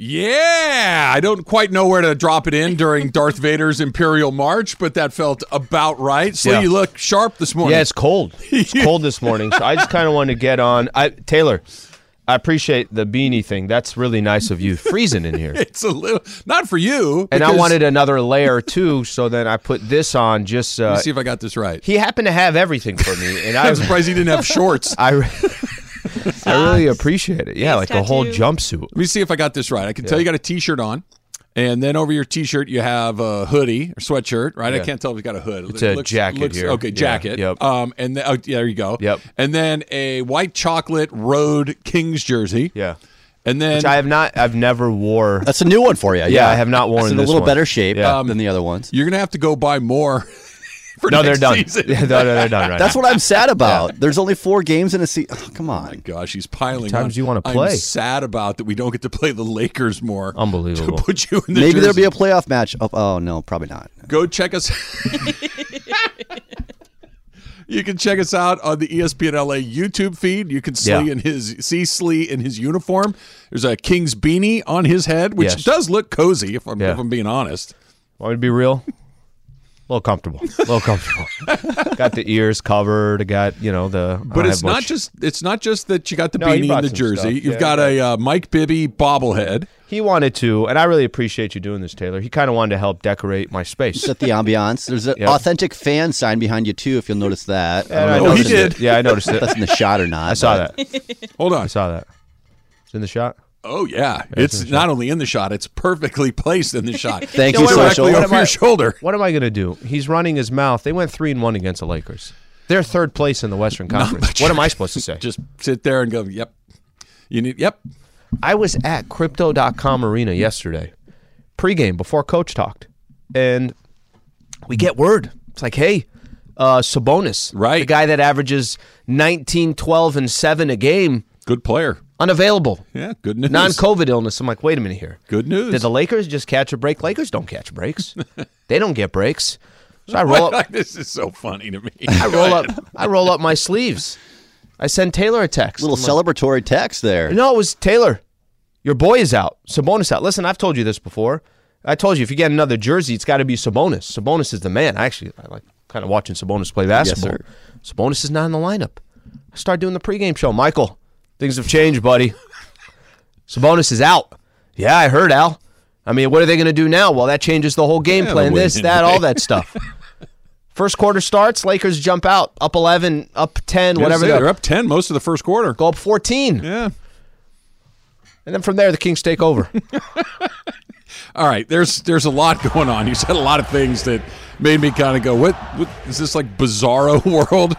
Yeah, I don't quite know where to drop it in during Darth Vader's Imperial March, but that felt about right. So Yeah. you look sharp this morning. Yeah, it's cold. It's cold this morning, so I just kind of wanted to get on. I Taylor, I appreciate the beanie thing. That's really nice of you. Freezing in here. It's a little not for you. And I wanted another layer too, so then I put this on. Just Let uh, me see if I got this right. he happened to have everything for me, and I I'm surprised he didn't have shorts. I, re- I really appreciate it. Yeah, like a whole tattoo. jumpsuit. Let me see if I got this right. I can tell you got a T-shirt on, and then over your T-shirt you have a hoodie or sweatshirt, right? I can't tell if you got a hood. It's a jacket here. Okay, Yeah, jacket. yep. Um, and then, oh, yeah, there you go. Yep. And then a white chocolate road Kings jersey. Yeah, And then which I have not. I've never wore. That's a new one for you. Yeah, I have not worn It's in this a little one. better shape Yeah. than the other ones. you're gonna have to go buy more. for No, they're done. season. No, no, they're done right That's now. what I'm sad about. There's only four games in a season. Oh, come on. my Gosh, he's piling. Times on. you wanna play. I'm play. sad about that we don't get to play the Lakers more. Unbelievable. To put you in the Maybe there'll be a playoff match. Oh, oh no, probably not. go check us. you can check us out on the ESPN LA YouTube feed. You can see Yeah. in his see Slee in his uniform. There's a King's beanie on his head, which Yes. does look cozy. If I'm, Yeah. if I'm being honest. Want me to be real? A little comfortable. A little comfortable. got the ears covered. I got you know the. But it's not much- just it's not just that you got the No, beanie brought and the jersey. stuff. You've Yeah, got a uh, Mike Bibby bobblehead. He wanted to, and I really appreciate you doing this, Taylor. He kind of wanted to help decorate my space. Set the ambiance. There's an Yep. authentic fan sign behind you too. If you'll notice that. I I know Oh, he did. it. Yeah, I noticed it. That's in the shot or not. I saw but- that. Hold on. I saw that. It's in the shot. Oh yeah, it's not only in the shot; it's perfectly placed in the shot. Thank you, Social. over What am I- your shoulder. What am I going to do? He's running his mouth. They went three and one against the Lakers. They're third place in the Western Conference. what am I supposed to say? Just sit there and go. Yep. You need. Yep. I was at Crypto.com Arena yesterday, pregame before Coach talked, and we get word. It's like, hey, uh, Sabonis, Right. the guy that averages 19, 12, and seven a game, Good player. unavailable, Yeah. Good news. non-COVID illness. I'm like, wait a minute here. Good news. Did the Lakers just catch a break? Lakers don't catch breaks. they don't get breaks. So I roll up. this is so funny to me. I roll up. I roll up my sleeves. I send Taylor a text. Little I'm like, celebratory text there. No, it was Taylor. Your boy is out. Sabonis out. Listen, I've told you this before. I told you if you get another jersey, it's got to be Sabonis. Sabonis is the man. I actually I like kind of watching Sabonis play basketball. sir. Sabonis is not in the lineup. I start doing the pregame show. Michael, things have changed, buddy. Sabonis is out. Yeah, I heard Al. I mean, what are they going to do now? Well, that changes the whole game Yeah, plan. This, that, all that stuff. First quarter starts. Lakers jump out, up eleven, up ten, whatever. Yeah, they're they're up ten most of the first quarter. Go up fourteen. Yeah. And then from there, the Kings take over. All right. There's there's a lot going on. You said a lot of things that made me kind of go, what, what is this like bizarro world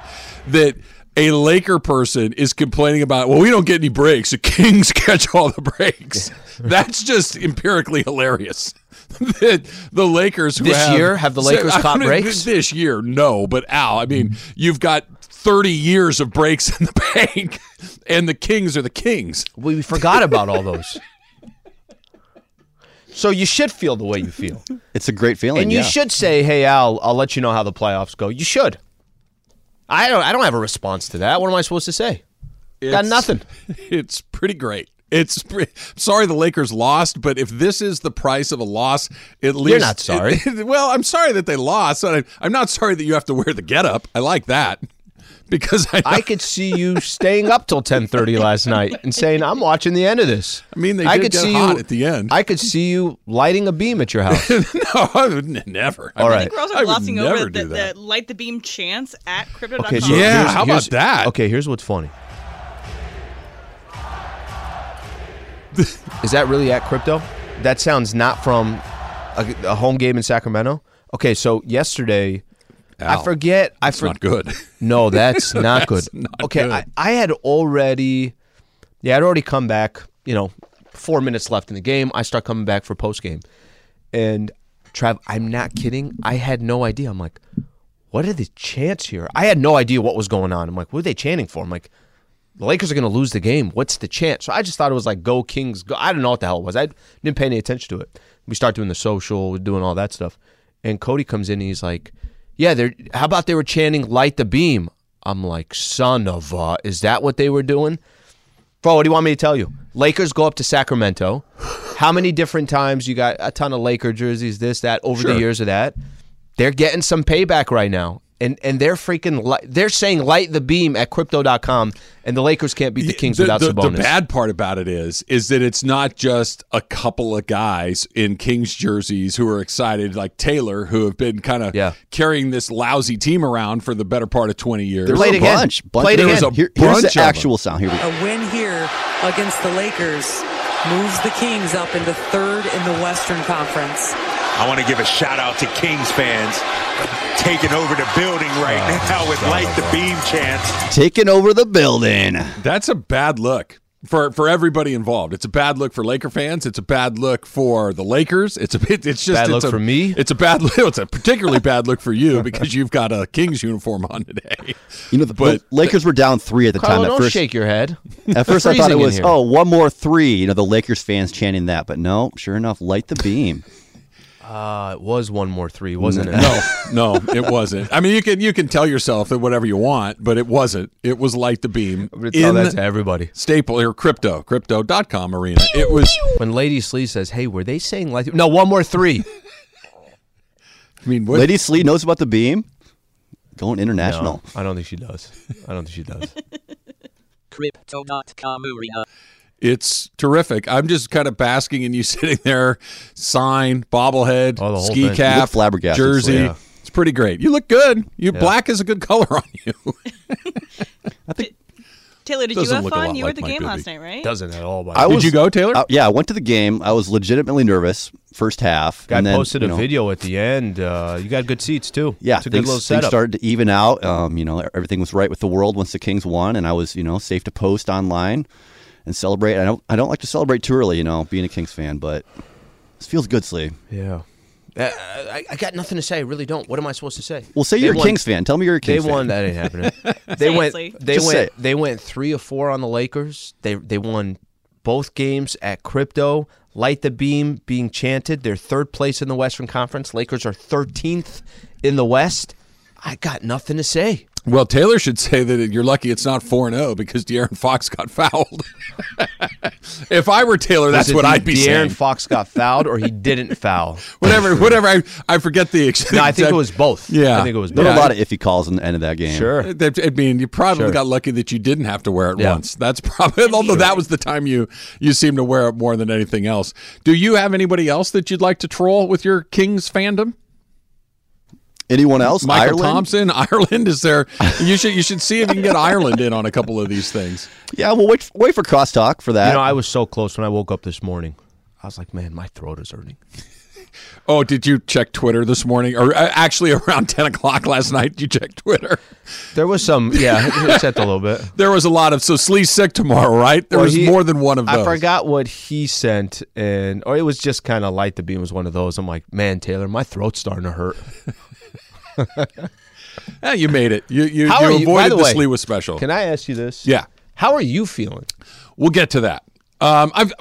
that a Laker person is complaining about? Well, we don't get any breaks. The Kings catch all the breaks. That's just empirically hilarious. that the Lakers who This have, year, have the Lakers I caught mean, breaks? This year, no. But Al, I mean, mm-hmm. you've got. 30 years of breaks in the bank, and the Kings are the Kings. we forgot about all those. So you should feel the way you feel, It's a great feeling. and you yeah. should say, "Hey Al, I'll let you know how the playoffs go." You should. I don't. I don't have a response to that. What am I supposed to say? Got nothing. It's pretty great. It's sorry the Lakers lost, but if this is the price of a loss, at least you're not sorry. well, I'm sorry that they lost. I, I'm not sorry that you have to wear the getup. I like that because I, I could see you staying up till ten thirty last night and saying, "I'm watching the end of this." I mean, they I could get see hot you at the end. I could see you lighting a beam at your house. no, I would n- never. I All mean, right. I think we're also I glossing over the, the light the beam chance at crypto.com. Okay, so Yeah, here's- how about here's- that? Okay, here's what's funny. Is that really at crypto? That sounds not from a, a home game in Sacramento. Okay, so yesterday, Al, I forget. I for, not good. No, that's not good. not okay, good. I, I had already, yeah, I'd already come back. You know, four minutes left in the game. I start coming back for post game, and Trav, I'm not kidding. I had no idea. I'm like, what are the chants here? I had no idea what was going on. I'm like, what are they chanting for? I'm like, the Lakers are going to lose the game. What's the chant? So I just thought it was like, go Kings, go. I don't know what the hell it was. I didn't pay any attention to it. We start doing the social, we're doing all that stuff. And Cody comes in and he's like, yeah, they're, how about they were chanting light the beam? I'm like, son of a, is that what they were doing? Bro, what do you want me to tell you? Lakers go up to Sacramento. How many different times you got a ton of Laker jerseys, this, that, over Sure. the years of that? They're getting some payback right now. And and they're freaking li- they're saying light the beam at crypto.com and the Lakers can't beat the Kings the, without the, Sabonis. the bad part about it is, is that it's not just a couple of guys in Kings jerseys who are excited, like Taylor, who have been kind of Yeah. carrying this lousy team around for the better part of twenty years. There's Play it a again. bunch. bunch Play it there again. a- Here- Bunch here's of the 'em. actual sound. Here we go. A win here against the Lakers moves the Kings up into third in the Western Conference. I want to give a shout out to Kings fans taking over the building right oh, now with Light the Beam chants. Taking over the building. That's a bad look for for everybody involved. It's a bad look for Laker fans. It's a bad look for the Lakers. It's a bit. It's just Bad it's look a- for me? It's a bad. look. It's a particularly bad look for you because you've got a Kings uniform on today. You know, the, But- the Lakers were down three at the Carlo, time. At don't first, shake your head. at first I thought it was oh one more three. You know, the Lakers fans chanting that, but no, sure enough, light the beam. Uh, it was one more three, wasn't it? No, no, it wasn't. I mean, you can you can tell yourself that whatever you want, but it wasn't. It was light the beam I'm gonna tell in that to everybody. staple or crypto crypto.com arena. It was. When Lady Slee says, "Hey, were they saying like no one more three? I mean, what, Lady Slee knows about the beam. Going international. No, I don't think she does. I don't think she does. Crypto.com arena. It's terrific. I'm just kind of basking in you sitting there, sign, bobblehead, Oh, the ski thing. Cap, look flabbergasted, jersey. yeah. It's pretty great. You look good. You black is a good color on you. I think. Taylor, did you Doesn't have look a lot fun? You were at the game baby. last night, right? Doesn't at all. By I Did was- you go, Taylor? Uh, yeah, I went to the game. I was legitimately nervous first half. Guy and then, posted a know, video at the end. Uh, you got good seats too. Yeah, it's a good things, little things setup. started to even out. Um, you know, everything was right with the world once the Kings won, and I was, you know, safe to post online and celebrate. I don't, I don't like to celebrate too early, you know, being a Kings fan, but this feels good, Slee. Yeah. Uh, I, I got nothing to say. I really don't. What am I supposed to say? Well, say They you're a Kings fan. Tell me you're a They Kings fan. won. That ain't happening. They went. They Just went. They went three or four on the Lakers. They they won both games at Crypto. Light the beam being chanted. They're third place in the Western Conference. Lakers are thirteenth in the West. I got nothing to say. Well, Taylor should say that you're lucky it's not 4 0 because De'Aaron Fox got fouled. if I were Taylor, that's what I'd be De'Aaron saying. De'Aaron Fox got fouled or he didn't foul. whatever, whatever. I, I forget the. Ex- No, I think it was both. Yeah. I think it was There both. were a lot of iffy calls in the end of that game. Sure. I mean, you probably Sure. got lucky that you didn't have to wear it Yeah. once. That's probably, although that was the time you you seem to wear it more than anything else. Do you have anybody else that you'd like to troll with your Kings fandom? Anyone else? Michael Ireland? Thompson, Ireland. Is there? You should you should see if you can get Ireland in on a couple of these things. Yeah, well, wait, wait for crosstalk for that. You know, I was so close when I woke up this morning. I was like, man, my throat is hurting. Oh, did you check Twitter this morning, or uh, actually around ten o'clock last night? You checked Twitter. There was some, yeah, it sent a little bit. There was a lot of so Slee's sick tomorrow, right? There Well, was he- more than one of those. I forgot what he sent, and or it was just kind of light the beam was one of those. I'm like, man, Taylor, my throat's starting to hurt. Yeah, you made it. You you, How you are you- by avoided the the way, Slee was special. Can I ask you this? Yeah. How are you feeling? We'll get to that. Um, I've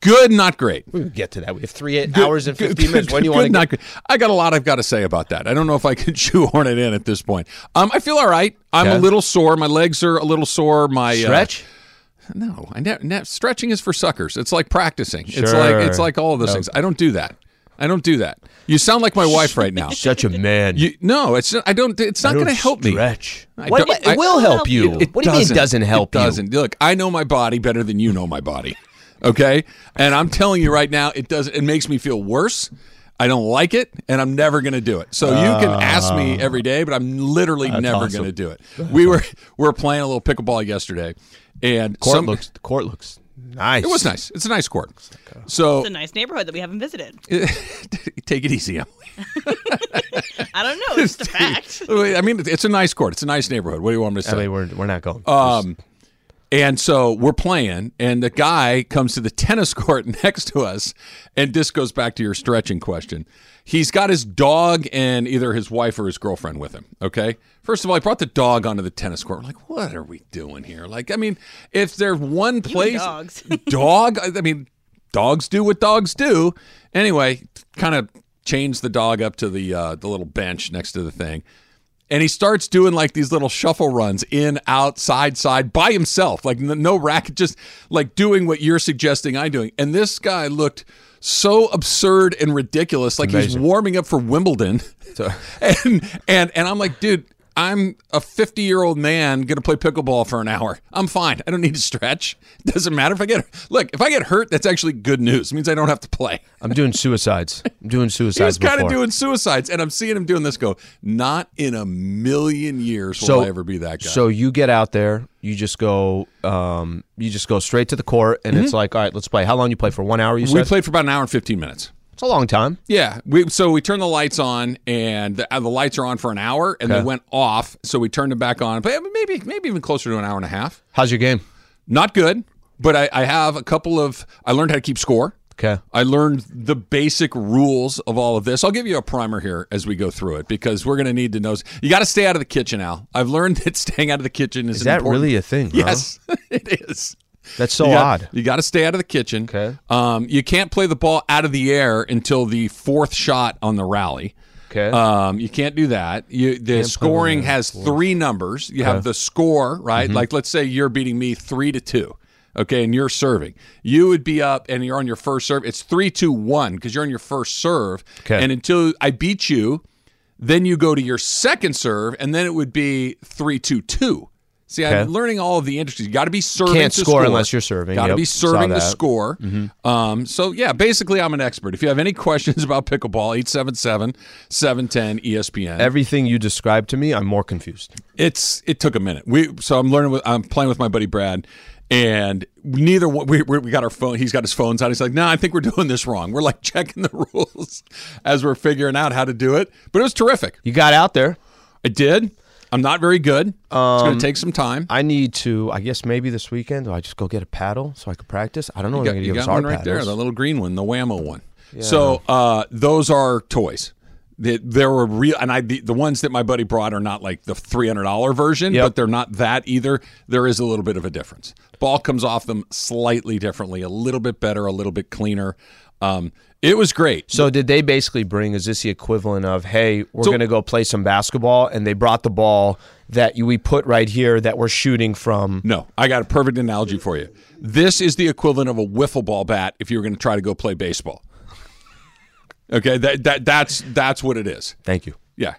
good, not great. We can get to that. We have three hours and Good- 15 minutes. good- When do you want to not get? good. I got a lot I've got to say about that. I don't know if I can shoehorn it in at this point. Um, I feel all right. I'm a little sore. My legs are a little sore. My uh, Stretch? no, I ne- ne- stretching is for suckers. It's like practicing. It's Sure. like it's like all of those things. I don't do that. I don't do that. You sound like my wife right now. Such a man. You, no, it's I don't. It's not going to help me. stretch. I What, don't- it will help you. It what do you mean it doesn't help it doesn't. Look, I know my body better than you know my body. Okay? And I'm telling you right now, it does it makes me feel worse. I don't like it, and I'm never going to do it. So you can ask me every day, but I'm literally never awesome. going to do it. We were we were playing a little pickleball yesterday, and. Court some- looks. The court looks nice. it was nice. It's a nice court. So It's a nice neighborhood that we haven't visited. take it easy, Emily. I don't know. It's just a fact. I mean, it's a nice court. It's a nice neighborhood. What do you want me to say? I we're we're not going. Um, and so we're playing, and the guy comes to the tennis court next to us, and this goes back to your stretching question. He's got his dog and either his wife or his girlfriend with him. Okay. First of all, I brought the dog onto the tennis court. We're like, what are we doing here? Like, I mean, if there's one place, dogs. dog. I mean, dogs do what dogs do. Anyway, kind of changed the dog up to the uh, the little bench next to the thing and he starts doing like these little shuffle runs in, out, side, side by himself, like no racket, just like doing what you're suggesting I'm doing. And this guy looked so absurd and ridiculous, like he's warming up for Wimbledon. and and and I'm like, dude, I'm a 50 year old man gonna play pickleball for an hour. I'm fine. I don't need to stretch. Doesn't matter if I get look. If I get hurt, that's actually good news. It means I don't have to play. I'm doing suicides. I'm doing suicides. He was kind of doing suicides, and I'm seeing him doing this. Go, not in a million years will So- I ever be that guy. So you get out there, you just go, um, you just go straight to the court, and it's like, all right, let's play. How long you play for? One hour? You Mm-hmm. we said played for about an hour and 15 minutes. It's a long time. Yeah, we so we turned the lights on, and the, uh, the lights are on for an hour, and they went off. So we turned them back on, but maybe maybe even closer to an hour and a half. How's your game? Not good, but I, I have a couple of. I learned how to keep score. Okay. I learned the basic rules of all of this. I'll give you a primer here as we go through it because we're going to need to know. You got to stay out of the kitchen, Al. I've learned that staying out of the kitchen is, Is that important- really a thing? huh? Yes, it is. That's so you got, odd. You got to stay out of the kitchen. Okay. Um, you can't play the ball out of the air until the fourth shot on the rally. Okay. Um, you can't do that. You, the scoring has three numbers. You have the score, right? Mm-hmm. Like let's say you're beating me three to two. Okay, and you're serving. You would be up, and you're on your first serve. It's three, two, one because you're on your first serve. Okay. And until I beat you, then you go to your second serve, and then it would be three, two, two. See, I'm Okay. learning all of the intricacies. You got to be serving. Can't to score unless you're serving. Got to Yep, be serving the that. Mm-hmm. score. Um, so yeah, basically, I'm an expert. If you have any questions about pickleball, 877-710 ESPN. Everything you described to me, I'm more confused. it's it took a minute. We so I'm learning. With, I'm playing with my buddy Brad, and neither one, we we we got our phone. He's got his phones out. He's like, "No, I think we're doing this wrong." We're like checking the rules as we're figuring out how to do it. But it was terrific. You got out there. I did. I'm not very good. it's Um, going to take some time. I need to. I guess maybe this weekend. Do I just go get a paddle so I can practice? I don't know. You got, you got one right there, the little green one, the Wham-O one. So uh, those are toys. They, there were real, and I the, the ones that my buddy brought are not like the three hundred dollar version, Yep. but they're not that either. There is a little bit of a difference. Ball comes off them slightly differently, a little bit better, a little bit cleaner. Um, it was great. So did they basically bring? Is this the equivalent of hey, we're So- going to go play some basketball, and they brought the ball that we put right here that we're shooting from? No, I got a perfect analogy for you. This is the equivalent of a wiffle ball bat if you were going to try to go play baseball. Okay, that, that that's that's what it is. Thank you. Yeah,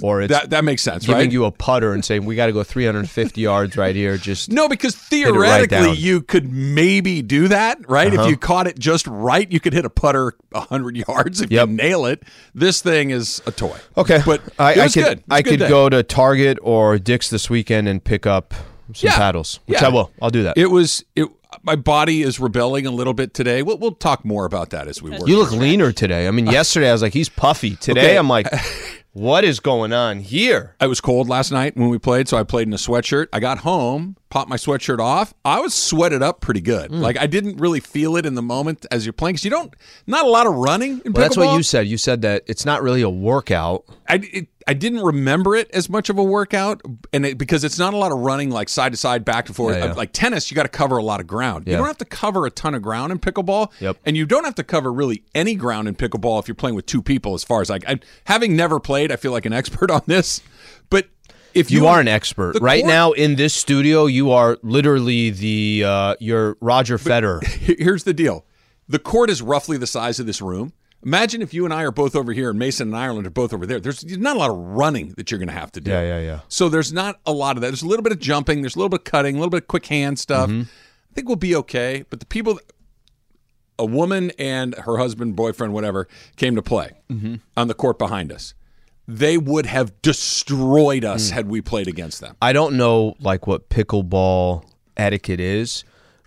Or it's that that makes sense, giving right? you a putter and saying we got to go 350 yards right here. Just No, because right theoretically. Uh-huh. you could maybe do that, right? If you caught it just right, you could hit a putter hundred yards if Yep. you nail it. This thing is a toy. okay, but I, I could good. It was a I could day. go to Target or Dick's this weekend and pick up some Yeah. paddles, which Yeah. I will. I'll do that. It was it. My body is rebelling a little bit today. We'll, we'll talk more about that as we work. you look leaner today. I mean, yesterday I was like, he's puffy. Today Okay. I'm like, what is going on here? I was cold last night when we played, so I played in a sweatshirt. I got home, popped my sweatshirt off. I was sweated up pretty good. Hmm. Like I didn't really feel it in the moment as you're playing because you don't not a lot of running in Well, that's what you said. You said that it's not really a workout. I, it, I didn't remember it as much of a workout, and it, because it's not a lot of running like side to side, back and forth. Yeah, yeah. Like tennis, you got to cover a lot of ground. You don't have to cover a ton of ground in pickleball, Yep. and you don't have to cover really any ground in pickleball if you're playing with two people. As far as like, I, having never played, I feel like an expert on this. But if you, You are an expert right court- now in this studio. You are literally the uh, you're Roger Federer. Here's the deal: the court is roughly the size of this room. Imagine if you and I are both over here, and Mason and Ireland are both over there. There's not a lot of running that you're going to have to do. Yeah, yeah, yeah. So there's not a lot of that. There's a little bit of jumping. There's a little bit of cutting. A little bit of quick hand stuff. Mm-hmm. I think we'll be okay. But the people, a woman and her husband, boyfriend, whatever, came to play Mm-hmm. on the court behind us. They would have destroyed us Mm. had we played against them. I don't know like what pickleball etiquette is,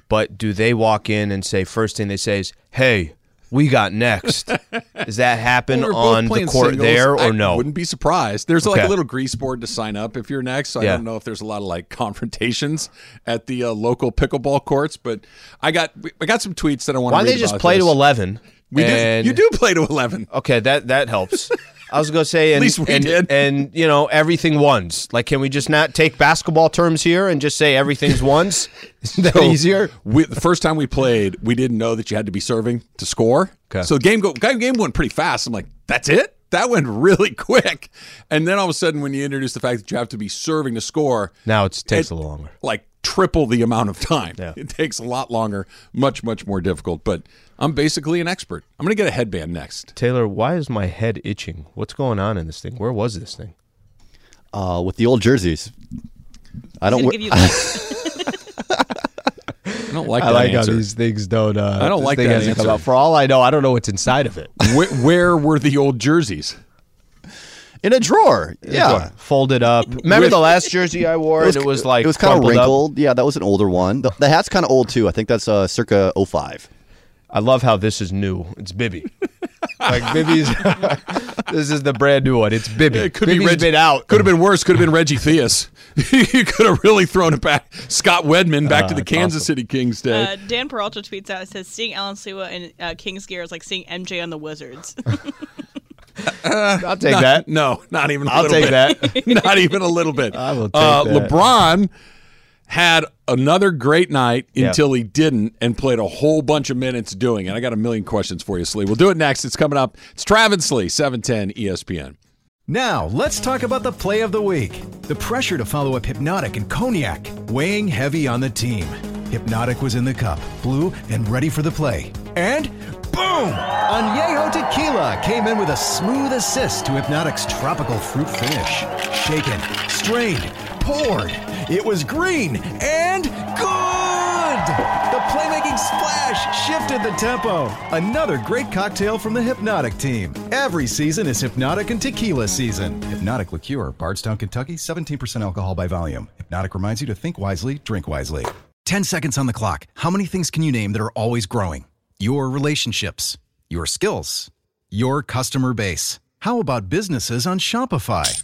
but do they walk in and say first thing they say is, "Hey, we got next"? Does that happen We were both on the court singles. there or I no? Wouldn't be surprised. There's like a little grease board to sign up if you're next. So I don't know if there's a lot of like confrontations at the uh, local pickleball courts, but I got I got some tweets that I want Why to don't they just play this. to eleven? We do. You do play to eleven. Okay, that that helps. I was gonna say, and, least we and, did. and you know everything ones. Like, can we just not take basketball terms here and just say everything's ones? Isn't that easier? We, the first time we played, we didn't know that you had to be serving to score. Okay. So the game go game went pretty fast. I'm like, that's it. that went really quick. And then all of a sudden, when you introduce the fact that you have to be serving to score, Now it takes It- a little longer. like triple the amount of time. Yeah. It takes a lot longer, much, much more difficult. But I'm basically an expert. I'm going to get a headband next. Taylor, why is my head itching? What's going on in this thing? Where was this thing? Uh, with the old jerseys. I don't. Wear- give you. I don't like I that like answer. how these things don't. Uh, I don't like thing that hasn't come answer. out. For all I know, I don't know what's inside of it. where, where were the old jerseys? in a drawer. Yeah. folded up. Remember With- the last jersey I wore? and it was like it was kind of crumpled up? wrinkled. Yeah, that was an older one. The, the hat's kind of old too. I think that's uh, circa 05. I love how this is new. It's Bibby. like Bibby's. this is the brand new one. It's Bibby. It could Bibby's be Reg- been out. Could have been worse. Could have been Reggie Theus. you could have really thrown it back. Scott Wedman back to the Kansas awesome. City Kings day. Uh, Dan Peralta tweets out says seeing Alan Sewa in uh, King's gear is like seeing MJ on the Wizards. I'll take Not- that. No, not even. A I'll little take bit. that. not even a little bit. I will take uh, that. LeBron had another great night Yeah. until he didn't and played a whole bunch of minutes doing it. I got a million questions for you, Slee. We'll do it next. It's coming up. It's Travis Slee, E 710 ESPN. Now, let's talk about the play of the week. The pressure to follow up Hpnotiq and Cognac, weighing heavy on the team. Hpnotiq was in the cup, blue, and ready for the play. And boom! Añejo Tequila came in with a smooth assist to Hpnotiq's tropical fruit finish. Shaken, strained, poured. It was green and good! The playmaking splash shifted the tempo. Another great cocktail from the Hpnotiq team. Every season is Hpnotiq and Tequila season. Hpnotiq Liqueur, Bardstown, Kentucky, 17% alcohol by volume. Hpnotiq reminds you to think wisely, drink wisely. 10 seconds on the clock. How many things can you name that are always growing? Your relationships, your skills, your customer base. How about businesses on Shopify?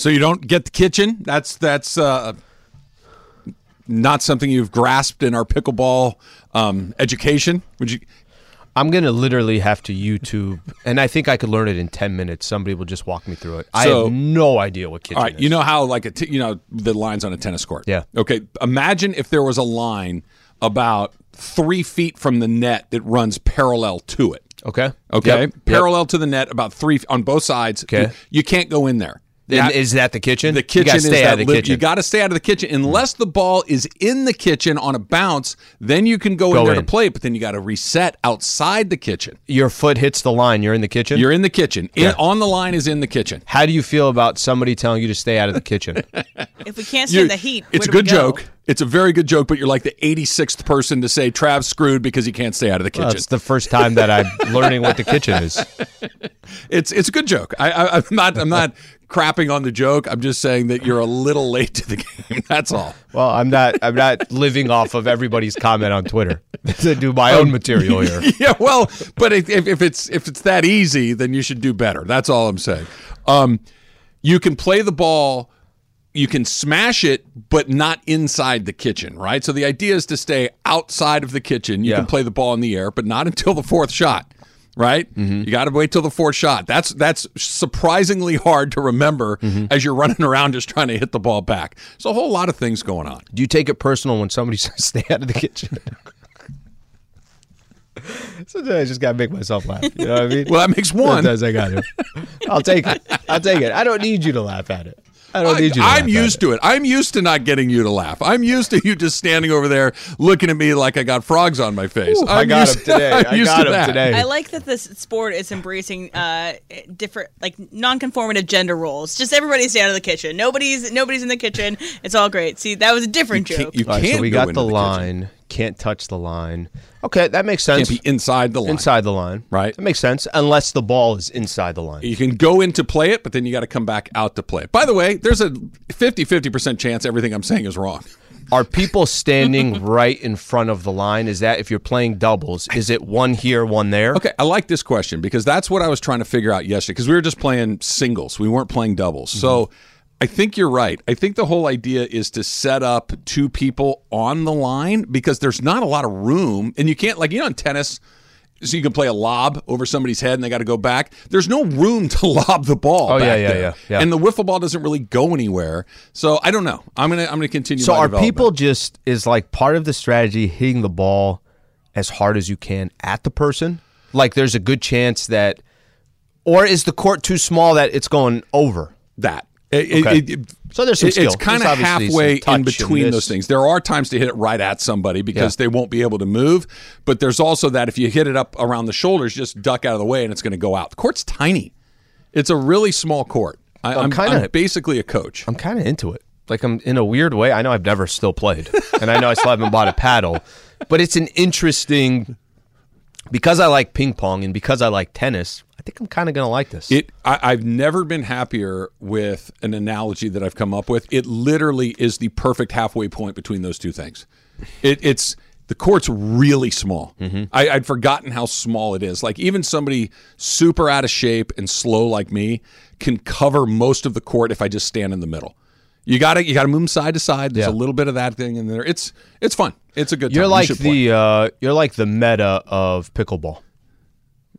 So you don't get the kitchen. That's that's uh, not something you've grasped in our pickleball um, education. Would you? I'm gonna literally have to YouTube, and I think I could learn it in ten minutes. Somebody will just walk me through it. I So- have no idea what kitchen All right, is. you know how like a t- you know the lines on a tennis court. Yeah. Okay. Imagine if there was a line about three feet from the net that runs parallel to it. Okay. Okay, Yep. Yep. parallel to the net, about three on both sides. Okay. You, you can't go in there. Then That- is that the kitchen? the kitchen gotta is stay that out of the li- kitchen. You got to stay out of the kitchen unless the ball is in the kitchen on a bounce. Then you can go, Go in there in. to play. But then you got to reset outside the kitchen. Your foot hits the line. You're in the kitchen. You're in the kitchen. In, on the line is in the kitchen. How do you feel about somebody telling you to stay out of the kitchen? if we can't You- stand the heat, it's a where we good go? joke. It's a very good joke, but you're like the 86th person to say Trav's screwed because he can't stay out of the kitchen. Well, it's the first time that I'm learning what the kitchen is. it's it's a good joke. I, I, I'm not I'm not crapping on the joke. I'm just saying that you're a little late to the game. That's all. Well, I'm not. I'm not living off of everybody's comment on Twitter to do my own material here. yeah, well, but if, if if it's if it's that easy, then you should do better. That's all I'm saying. Um, you can play the ball, you can smash it, but not inside the kitchen, right? So the idea is to stay outside of the kitchen. You Yeah. can play the ball in the air, but not until the fourth shot. Right, mm-hmm. you got to wait till the fourth shot. That's that's surprisingly hard to remember mm-hmm. as you're running around just trying to hit the ball back. There's a whole lot of things going on. Do you take it personal when somebody says stay out of the kitchen? Sometimes I just gotta make myself laugh. You know what I mean? Well, that makes one. Sometimes I got to. I'll take it. I'll take it. I don't need you to laugh at it. I don't need you. To I'm laugh used at to it. I'm used to not getting you to laugh. I'm used to you just standing over there looking at me like I got frogs on my face. Ooh, I got used- him today. I'm I used got to him that. today. I like that this sport is embracing uh, different, like non-conformative gender roles. Just everybody stay out of the kitchen. Nobody's nobody's in the kitchen. It's all great. See, that was a different You can't- joke. you can't so we go got into the, kitchen. Can't touch the line. Okay, that makes sense. Can't be inside the line. inside the line. Right. That makes sense unless the ball is inside the line. You can go in to play it, but then you got to come back out to play it. By the way, there's a 50 50% chance everything I'm saying is wrong. Are people standing right in front of the line? Is that if you're playing doubles? Is it one here, one there? Okay, I like this question because that's what I was trying to figure out yesterday because we were just playing singles. We weren't playing doubles. So I think you're right. I think the whole idea is to set up two people on the line because there's not a lot of room. And you can't, like, you know, in tennis, so you can play a lob over somebody's head and they got to go back. There's no room to lob the ball. Oh, yeah, back yeah, there. yeah, yeah. And the wiffle ball doesn't really go anywhere. So I don't know. I'm gonna I'm gonna continue. So are people just is like part of the strategy hitting the ball as hard as you can at the person? Like there's a good chance that, or is the court too small that it's going over? that? It- Okay. it- it- So there's some skill. It's kind of halfway in between those things. There are times to hit it right at somebody because Yeah. they won't be able to move, but there's also that if you hit it up around the shoulders, just duck out of the way and it's going to go out. The court's tiny. It's a really small court. I, I'm I'm, kinda- basically a coach. I'm kind of into it. Like I'm in a weird way. I know I've never still played, and I know I still haven't bought a paddle, but it's an interesting because I like ping pong and because I like tennis. Think I'm kind of gonna like this. It. I, I've never been happier with an analogy that I've come up with. It literally is the perfect halfway point between those two things. It, it's the court's really small. I, I'd forgotten how small it is. Like even somebody super out of shape and slow like me can cover most of the court if I just stand in the middle. You got to you got to move side to side. There's Yeah. a little bit of that thing in there. It's it's fun. It's a good. you're. You like the uh, you're like the meta of pickleball.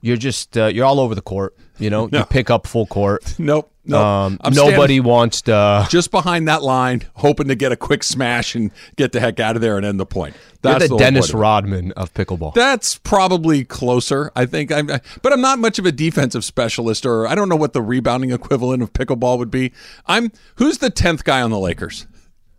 You're just uh, you're all over the court. You know, you pick up full court. nope. nope. Um, nobody wants to. just behind that line, hoping to get a quick smash and get the heck out of there and end the point. That's the whole Dennis. Rodman of pickleball. That's probably closer. I think I'm, but I'm not much of a defensive specialist, or I don't know what the rebounding equivalent of pickleball would be. I'm who's the tenth guy on the Lakers?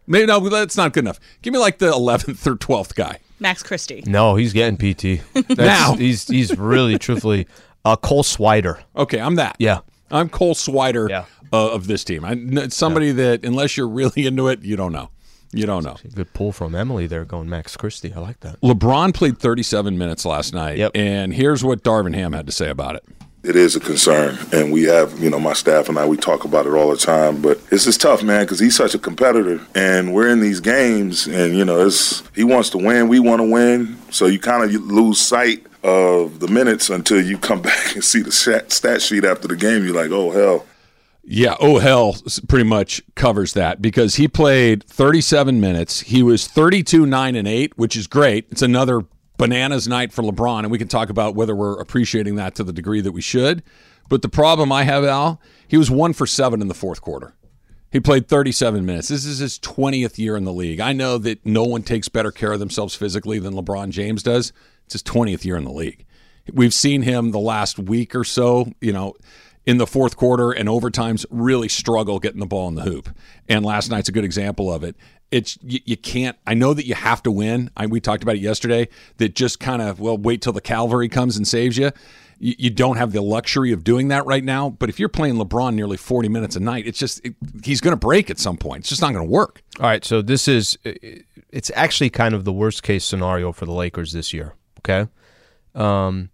Maybe no, that's not good enough. Give me like the eleventh or twelfth guy. Max Christie. no, he's getting PT That's- Now. He's he's really truthfully uh, Cole Swider. Okay, I'm that. Yeah. I'm Cole Swider Yeah. uh, of this team. I, n- somebody that unless you're really into it, you don't know. You don't know. Good pull from Emily there, going Max Christie. I like that. LeBron played 37 minutes last night, Yep. and here's what Darvin Ham had to say about it. It is a concern, and we have, you know, my staff and I, we talk about it all the time. But this is tough, man, because he's such a competitor, and we're in these games, and you know, it's he wants to win, we want to win, so you kind of lose sight of the minutes until you come back and see the stat, stat sheet after the game. You're like, oh hell, Yeah, oh hell pretty much covers that because he played 37 minutes. He was 32 9 and 8, which is great. It's another bananas night for LeBron and we can talk about whether we're appreciating that to the degree that we should. But the problem I have Al, he was 1 for 7 in the fourth quarter. He played 37 minutes. This is his 20th year in the league. I know that no one takes better care of themselves physically than LeBron James does. It's his 20th year in the league. We've seen him the last week or so, you know, in the fourth quarter and overtimes really struggle getting the ball in the hoop. And last night's a good example of it. It's you, you can't. I know that you have to win. I, we talked about it yesterday. That just kind of well, wait till the cavalry comes and saves you. You, you don't have the luxury of doing that right now. But if you're playing LeBron nearly 40 minutes a night, it's just it, he's going to break at some point. It's just not going to work. All right, so this is it's actually kind of the worst case scenario for the Lakers this year. Okay, um,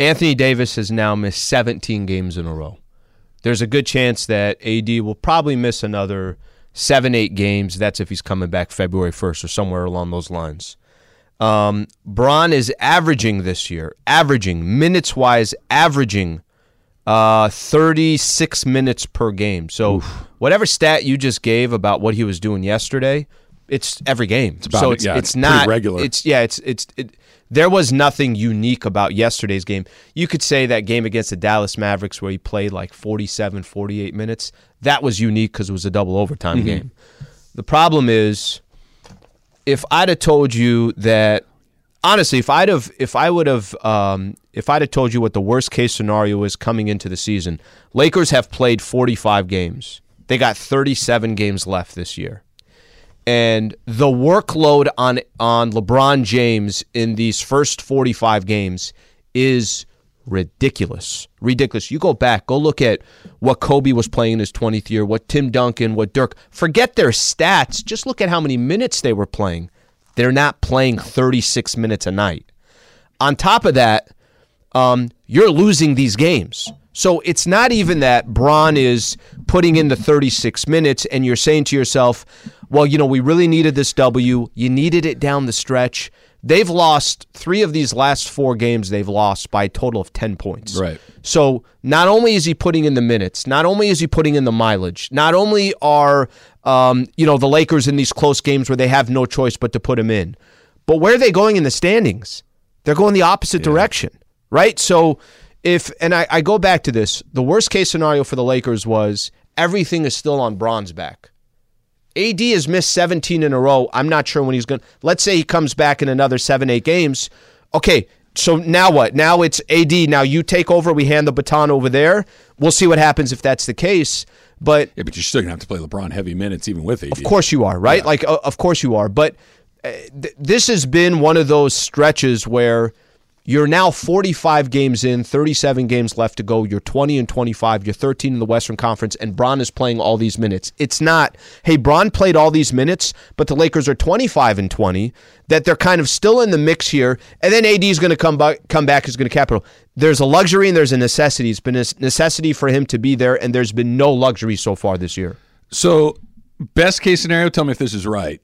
Anthony Davis has now missed 17 games in a row. There's a good chance that AD will probably miss another seven, eight games. That's if he's coming back February 1st or somewhere along those lines. Um, Bron is averaging this year, averaging minutes wise, averaging uh, 36 minutes per game. So whatever stat you just gave about what he was doing yesterday, it's every game. about so it. it's Yeah, it's it's not regular. It's yeah, it's it's it, there was nothing unique about yesterday's game. You could say that game against the Dallas Mavericks where he played like 47, 48 minutes, that was unique cuz it was a double overtime Mm-hmm. game. The problem is if I'd have told you that honestly, if I'd have if I would have um, if I'd have told you what the worst case scenario is coming into the season, Lakers have played 45 games. They got 37 games left this year. And the workload on on LeBron James in these first 45 games is ridiculous. Ridiculous. You go back, go look at what Kobe was playing in his 20th year, what Tim Duncan, what Dirk. Forget their stats. Just look at how many minutes they were playing. They're not playing 36 minutes a night. On top of that, um, you're losing these games. So it's not even that Bron is putting in the 36 minutes and you're saying to yourself, well, you know, we really needed this W. You needed it down the stretch. They've lost three of these last four games. They've lost by a total of ten points. Right. So not only is he putting in the minutes, not only is he putting in the mileage, not only are um, you know the Lakers in these close games where they have no choice but to put him in, but where are they going in the standings? They're going the opposite direction, right? So if and I, I go back to this, the worst case scenario for the Lakers was everything is still on Bron's back. AD has missed 17 in a row. I'm not sure when he's going to. Let's say he comes back in another seven, eight games. Okay, so now what? Now it's AD. Now you take over. We hand the baton over there. We'll see what happens if that's the case. But Yeah, but you're still gonna have to play LeBron heavy minutes even with AD. of course you are, right? Like, uh, of course you are. But uh, th- this has been one of those stretches where you're now 45 games in, 37 games left to go. You're 20 and 25. You're 13 in the Western Conference, and Bron is playing all these minutes. It's not, hey, Bron played all these minutes, but the Lakers are 25 and 20. That they're kind of still in the mix here, and then AD is going to come back. Come back is going to capital. There's a luxury and there's a necessity. It's been a necessity for him to be there, and there's been no luxury so far this year. So, best case scenario. Tell me if this is right.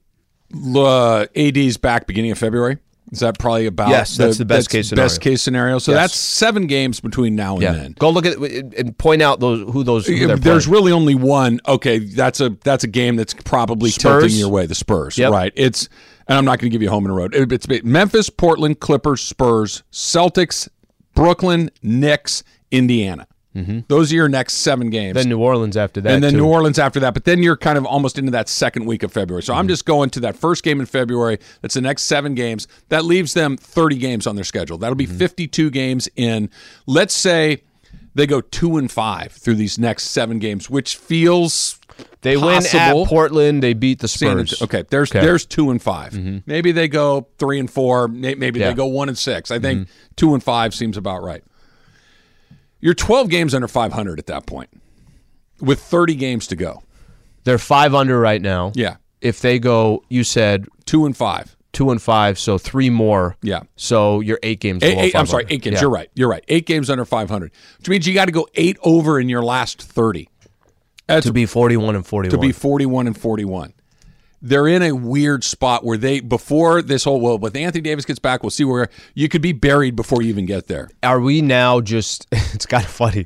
Uh, AD's back beginning of February. Is that probably about? Yes, that's the best case scenario. Best case scenario. So Yes. that's seven games between now and Yeah, then. go look at and point out those who those. Who There's playing. really only one. Okay, that's a that's a game that's probably Spurs? tilting your way. The Spurs, Yep. right? It's and I'm not going to give you a home and a road. It- It's Memphis, Portland, Clippers, Spurs, Celtics, Brooklyn, Knicks, Indiana. Those are your next seven games. Mm-hmm. then New Orleans after that, and then too. New Orleans after that. But then you're kind of almost into that second week of February. So Mm-hmm. I'm just going to that first game in February. That's the next seven games. That leaves them 30 games on their schedule. That'll be Mm-hmm. 52 games in. Let's say they go two and five through these next seven games, which feels They win possible. at Portland. They beat the Spurs. Okay, there's Okay. Mm-hmm. there's two and 5 Maybe they go three and four. Maybe Yeah. Mm-hmm. they go one and six. I think two and five seems about right. You're 12 games under 500 at that point, with 30 games to go. They're five under right now. Yeah, If they go, you said two and five. two and five, so three more. Yeah. So you're eight games. Eight, eight- I'm sorry, eight games. Yeah. You're right. You're right. Eight games under 500, which means you got to go eight over in your last 30. That's To be 41 and 41. to be 41 and 41. They're in a weird spot where they before this whole well, with Anthony Davis gets back, we'll see where you could be buried before you even get there. Are we now just? It's kind of funny.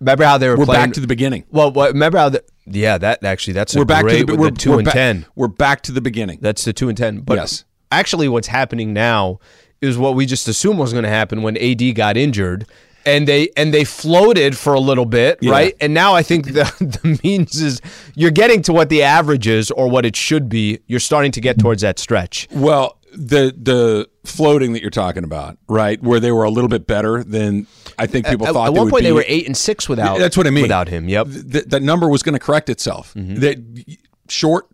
Remember how they were We're playing? back to the beginning. well, what, remember how the? Yeah, that actually that's We're back great to the we're, the 2 we're and back- ten. We're back to the beginning. That's the two and ten. But Yes. actually, what's happening now is what we just assumed was going to happen when AD got injured, and they and they floated for a little bit, Yeah. right? And now I think the the means is you're getting to what the average is or what it should be. You're starting to get towards that stretch. Well, the the floating that you're talking about, right, where they were a little bit better than I think people At, thought. at they one point, be. they were eight and six without. That's what I mean. Without him, yep. Th- that number was going to correct itself. Mm-hmm. That short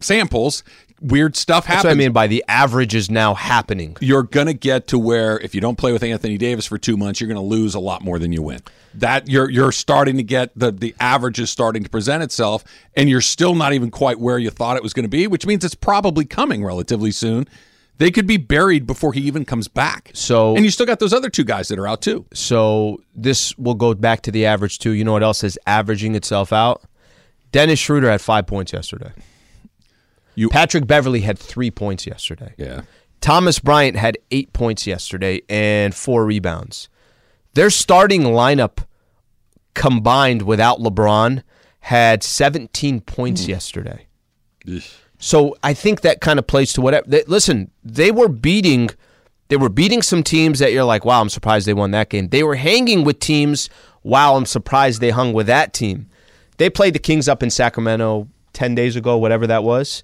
samples, weird stuff That's happens. what I mean by the average is now happening. You're going to get to where if you don't play with Anthony Davis for two months, you're going to lose a lot more than you win. That you're you're starting to get the the average is starting to present itself, and you're still not even quite where you thought it was going to be, which means it's probably coming relatively soon. They could be buried before he even comes back. So- and you still got those other two guys that are out too. So this will go back to the average too. You know what else is averaging itself out? Dennis Schroeder had five points yesterday. You- Patrick Beverley had three points yesterday. Yeah. Thomas Bryant had eight points yesterday and four rebounds. Their starting lineup combined without LeBron had 17 points hmm. yesterday. So I think that kind of plays to whatever. They, listen, they were beating, they were beating some teams that you're like, wow, I'm surprised they won that game. They were hanging with teams. Wow, I'm surprised they hung with that team. They played the Kings up in Sacramento ten days ago, whatever that was.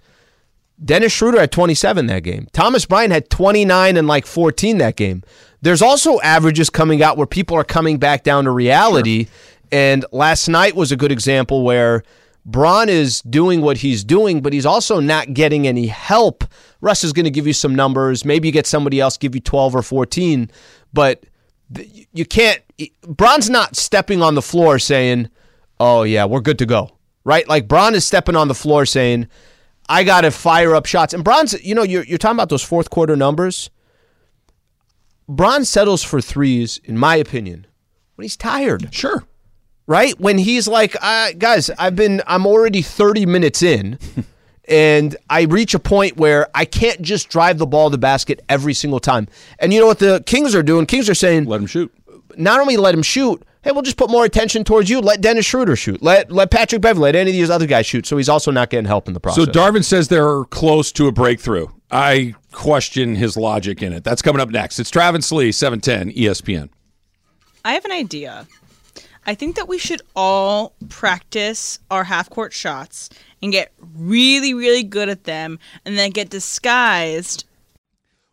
Dennis Schroeder had 27 that game. Thomas Bryant had 29 and like 14 that game. There's also averages coming out where people are coming back down to reality. And last night was a good example where Bron is doing what he's doing, but he's also not getting any help. Russ is going to give you some numbers. Maybe you get somebody else give you 12 or 14, but you can't. Bron's not stepping on the floor saying, "Oh yeah, we're good to go." Right? Like Bron is stepping on the floor saying, "I got to fire up shots." And Bron's, you know, you're you're talking about those fourth quarter numbers. Bron settles for threes, in my opinion, when he's tired Sure. right? When he's like, uh, guys, I've been, I'm already 30 minutes in, And I reach a point where I can't just drive the ball to the basket every single time. And you know what the Kings are doing? Kings are saying, Let him shoot. not only let him shoot, hey, we'll just put more attention towards you. Let Dennis Schroeder shoot. Let let Patrick Beverley, let any of these other guys shoot. So he's also not getting help in the process. So process. Darvin says they're close to a breakthrough. I question his logic in it. That's coming up next. It's Travis Lee, E 710 ESPN. I have an idea. I think that we should all practice our half court shots and get really, really good at them and then get disguised.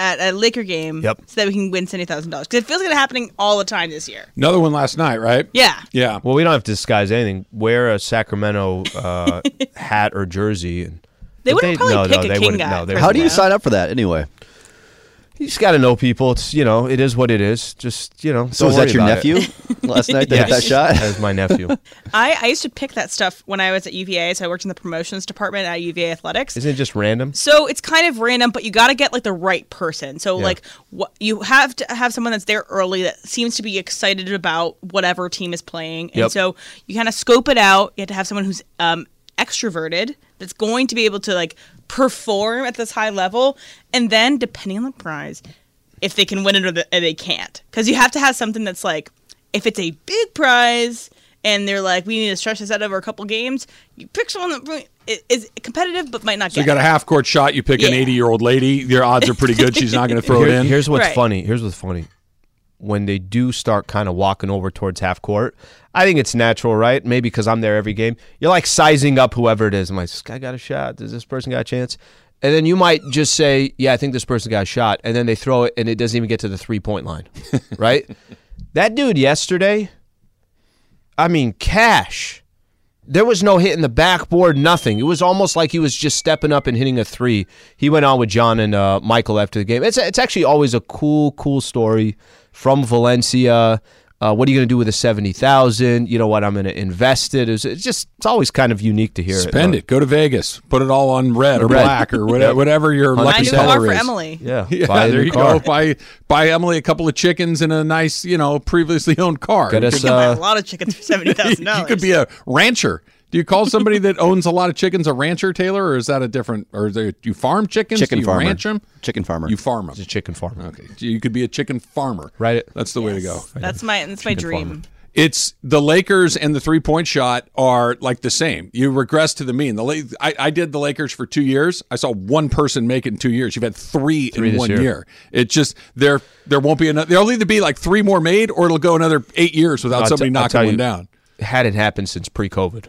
At a Laker game, Yep. so that we can win seventy thousand dollars. Because it feels like it's happening all the time this year. Another one last night, right? Yeah, Yeah. well, we don't have to disguise anything. Wear a Sacramento uh, hat or jersey. And They But wouldn't probably no, pick no, a they king wouldn't- guy. no, they How do you all. sign up for that anyway? you just got to know people. It's you know, it is what it is. Just you know. So don't that your about it. nephew last night that hit that shot? That was my nephew. I, I used to pick that stuff when I was at UVA, so I worked in the promotions department at UVA athletics. Isn't it just random? So it's kind of random, but you got to get like the right person. So Yeah. like what you have to have someone that's there early that seems to be excited about whatever team is playing, and Yep. so you kind of scope it out. You have to have someone who's um, extroverted that's going to be able to like perform at this high level, and then depending on the prize, if they can win it or, the, or they can't, because you have to have something that's like if it's a big prize. And they're like, we need to stretch this out over a couple games. You pick someone that is competitive but might not So get you got a half court shot. You pick an 80 year old lady. Your odds are pretty good. She's not going to throw it in. Here's what's Right. funny. Here's what's funny. When they do start kind of walking over towards half court, I think it's natural, right? Maybe because I'm there every game. You're like sizing up whoever it is. I'm like, this guy got a shot. Does this person got a chance? And then you might just say, yeah, I think this person got a shot. And then they throw it and it doesn't even get to the three point line, right? That dude yesterday, I mean, cash. There was no hit in the backboard, nothing. It was almost like he was just stepping up and hitting a three. He went on with John and uh, Michael after the game. It's it's actually always a cool, cool story from Valencia. Uh, what are you going to do with the seventy thousand? You know what? I'm going to invest it. It's, it's just it's always kind of unique to hear. Spend Uh, it. Go to Vegas. Put it all on red or Red. black or whatever, whatever your Buy a lucky new car color for is. Emily. Yeah, Yeah, buy there you car. go. Buy buy Emily a couple of chickens and a nice, you know, previously owned car. Get You us, could- You buy Uh, a lot of chickens for seventy thousand dollars. you dollars. could be a rancher. Do you call somebody that owns a lot of chickens a rancher, Taylor, or is that a different? Or is there, do you farm chickens? Chicken do you farmer. ranch them? Chicken farmer. You farm them. It's a chicken farm. Okay, you could be a chicken farmer. Right. That's the way to go. That's my that's my dream. farmer. It's the Lakers and the three point shot are like the same. You regress to the mean. The La- I, I did the Lakers for two years. I saw one person make it in two years. You've had three, Three in this one year. year. It just there there won't be another. There'll either be like three more made, or it'll go another eight years without I'll somebody t- I'll knocking tell one you, down. hadn't happened since pre-COVID,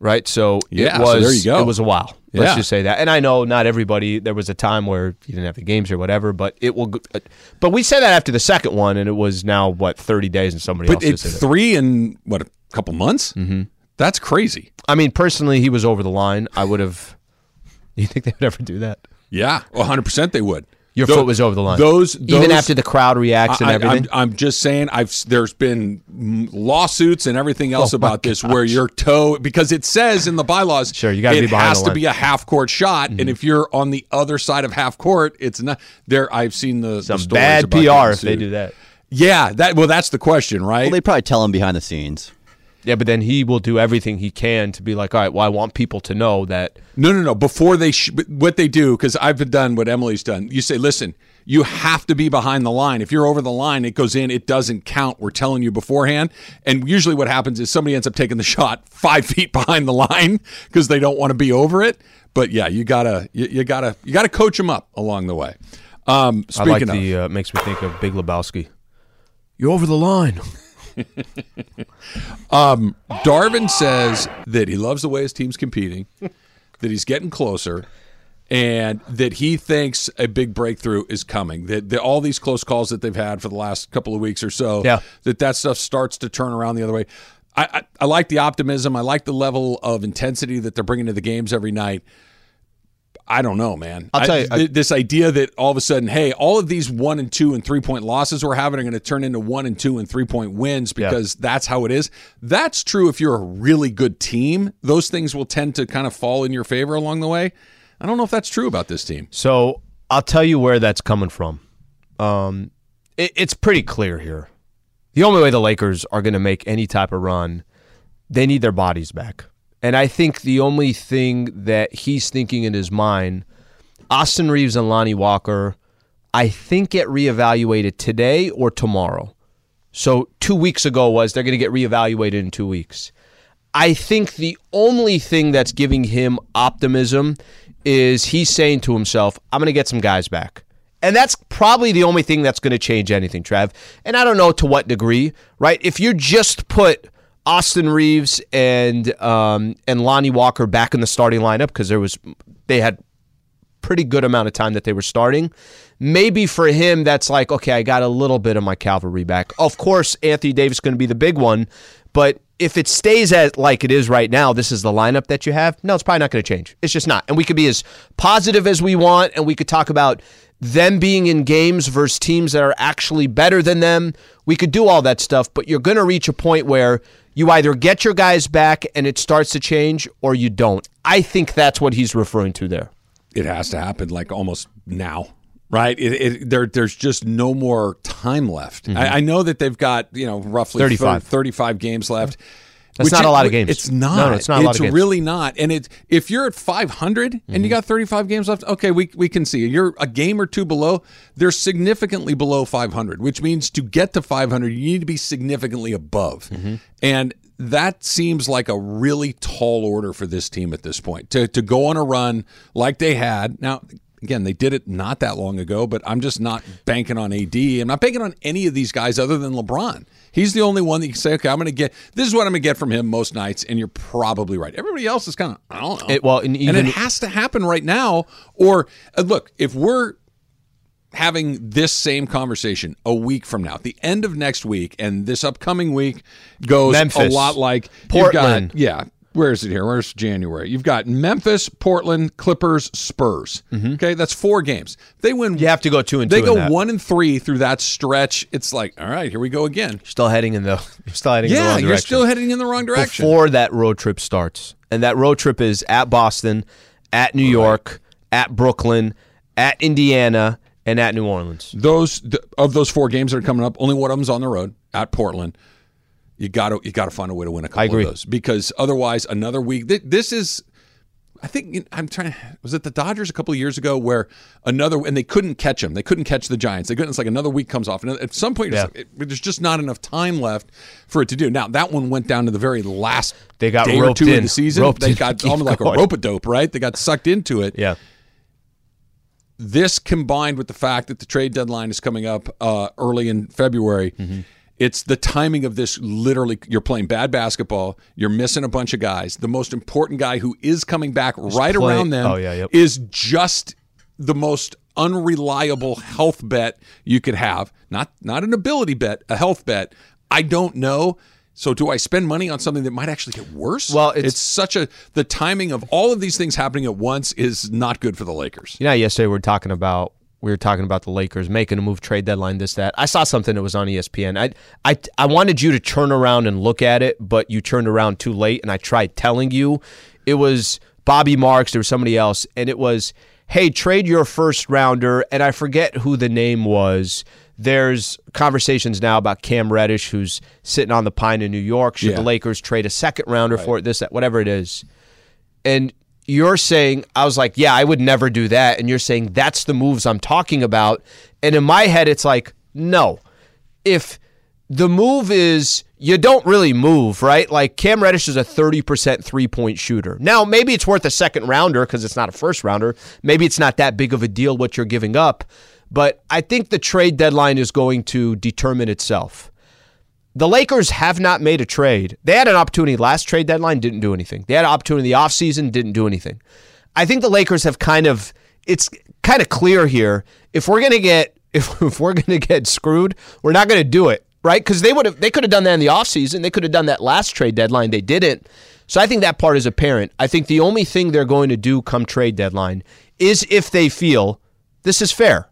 right? So Yeah, it so was. there you go. It was a while. Let's Yeah. just say that. And I know not everybody. There was a time where you didn't have the games or whatever, but it will. go- uh, But we said that after the second one, and it was now what thirty days, and somebody But else it's just did it. three in what a couple months. Mm-hmm. That's crazy. I mean, personally, he was over the line. I would have. You think they would ever do that? Yeah, one hundred percent they would. Your Tho- foot was over the line. Those, even after the crowd reacts and I, everything. am I'm just saying, I've there's been lawsuits and everything else Oh, about this where your toe because it says in the bylaws, Sure, you gotta it be behind has the to line. Mm-hmm. be a half court shot, and if you're on the other side of half court, it's not there. I've seen the, the Some stories bad about PR if they do that. Yeah, that well, that's the question, right? well, they probably tell him behind the scenes. Yeah, but then he will do everything he can to be like, all right, well, I want people to know that. No, no, no. Before they, sh- what they do, because I've done what Emily's done. You say, listen, you have to be behind the line. If you're over the line, it goes in, it doesn't count. We're telling you beforehand. And usually what happens is somebody ends up taking the shot five feet behind the line because they don't want to be over it. But yeah, you gotta you, you gotta you gotta coach them up along the way. Um, I speaking like of, the uh, makes me think of Big Lebowski. You're over the line. Um, Darvin says that he loves the way his team's competing, that he's getting closer, and that he thinks a big breakthrough is coming. That, that all these close calls that they've had for the last couple of weeks or so, Yeah. that that stuff starts to turn around the other way. I, I, I like the optimism. I like the level of intensity that they're bringing to the games every night. I don't know, man. I'll tell you, I- th- this idea that all of a sudden, hey, all of these one and two and three point losses we're having are going to turn into one and two and three point wins because that's how it is. That's true if you're a really good team. Those things will tend to kind of fall in your favor along the way. I don't know if that's true about this team. So I'll tell you where that's coming from. Um, it, it's pretty clear here. The only way the Lakers are going to make any type of run, they need their bodies back. And I think the only thing that he's thinking in his mind, Austin Reaves and Lonnie Walker, I think get reevaluated today or tomorrow. So two weeks ago was they're going to get reevaluated in two weeks. I think the only thing that's giving him optimism is he's saying to himself, I'm going to get some guys back. And that's probably the only thing that's going to change anything, Trav. And I don't know to what degree, right? If you just put Austin Reaves and um, and Lonnie Walker back in the starting lineup because there was they had pretty good amount of time that they were starting. Maybe for him, that's like, okay, I got a little bit of my cavalry back. Of course, Anthony Davis is going to be the big one, but if it stays as like it is right now, this is the lineup that you have. No, it's probably not going to change. It's just not. And we could be as positive as we want, and we could talk about them being in games versus teams that are actually better than them. We could do all that stuff, but you're going to reach a point where you either get your guys back and it starts to change, or you don't. I think that's what he's referring to there. It has to happen like almost now, right? It, it, there, there's just no more time left. I, mm-hmm. I know that they've got you know roughly 35. 35 games left. That's which not it- a lot of games. It's not. No, no, it's not a lot of games. really not. And it if you're at 500 and Mm-hmm. you got 35 games left, okay, we we can see you're a game or two below. They're significantly below 500, which means to get to 500, you need to be significantly above. Mm-hmm. And that seems like a really tall order for this team at this point to to go on a run like they had. Now, again, they did it not that long ago, but I'm just not banking on AD. I'm not banking on any of these guys other than LeBron. He's the only one that you can say, okay, I'm going to get this is what I'm going to get from him most nights, and you're probably right. Everybody else is kind of I don't know. It- well, and even- it has to happen right now. Or uh, look, if we're having this same conversation a week from now, at the end of next week, and this upcoming week goes Memphis, a lot like Portland. got- yeah. Where is it here? Where's January? You've got Memphis, Portland, Clippers, Spurs. Okay, that's four games. They win. Mm-hmm. You have to go two and They two go one and three through that stretch. It's like, all right, here we go again. Still heading in the you're still heading in the Yeah, you're direction. still heading in the wrong direction. before that road trip starts. And that road trip is at Boston, at New York, at Brooklyn, at Indiana, and at New Orleans. those of those four games that are coming up, only one of them's on the road at Portland. You got to you got to find a way to win a couple I agree. of those because otherwise, another week. Th- this is, I think I'm trying. Was it the Dodgers a couple of years ago where another and they couldn't catch them. They couldn't catch the Giants. They couldn't. It's like another week comes off, and at some point, Yeah. it- there's just not enough time left for it to do. Now that one went down to the very last. They got day or roped two in. of the season. Roped they in got keep almost like a rope a dope, right? They got sucked into it Yeah. this combined with the fact that the trade deadline is coming up uh, early in February, Mm-hmm. It's the timing of this. Literally, you're playing bad basketball. You're missing a bunch of guys. The most important guy who is coming back right play- around them Oh, yeah, yep. is just the most unreliable health bet you could have. Not not an ability bet, a health bet. I don't know. So do I spend money on something that might actually get worse? Well, it's- it's such a the timing of all of these things happening at once is not good for the Lakers. You know, yesterday we are talking about we were talking about the Lakers making a move, trade deadline, this that. I saw something that was on ESPN. I I I wanted you to turn around and look at it, but you turned around too late, and I tried telling you. It was Bobby Marks. There was somebody else, and it was, hey, trade your first rounder, and I forget who the name was. There's conversations now about Cam Reddish, who's sitting on the pine in New York. Should Yeah. the Lakers trade a second rounder for it? This, that, whatever it is and you're saying I was like, yeah, I would never do that, and you're saying that's the moves I'm talking about, and in my head it's like, no, if the move is you don't really move, right? Like Cam Reddish is a 30% three point shooter. Now, maybe it's worth a second rounder because it's not a first rounder. Maybe it's not that big of a deal what you're giving up. But I think the trade deadline is going to determine itself. The Lakers have not made a trade. They had an opportunity last trade deadline, didn't do anything. They had an opportunity in the offseason, didn't do anything. I think the Lakers have kind of it's kind of clear here. If we're gonna get if, if we're gonna get screwed, we're not gonna do it, right? Because they would have they could have done that in the offseason. They could have done that last trade deadline. They didn't. So I think that part is apparent. I think the only thing they're going to do come trade deadline is if they feel this is fair.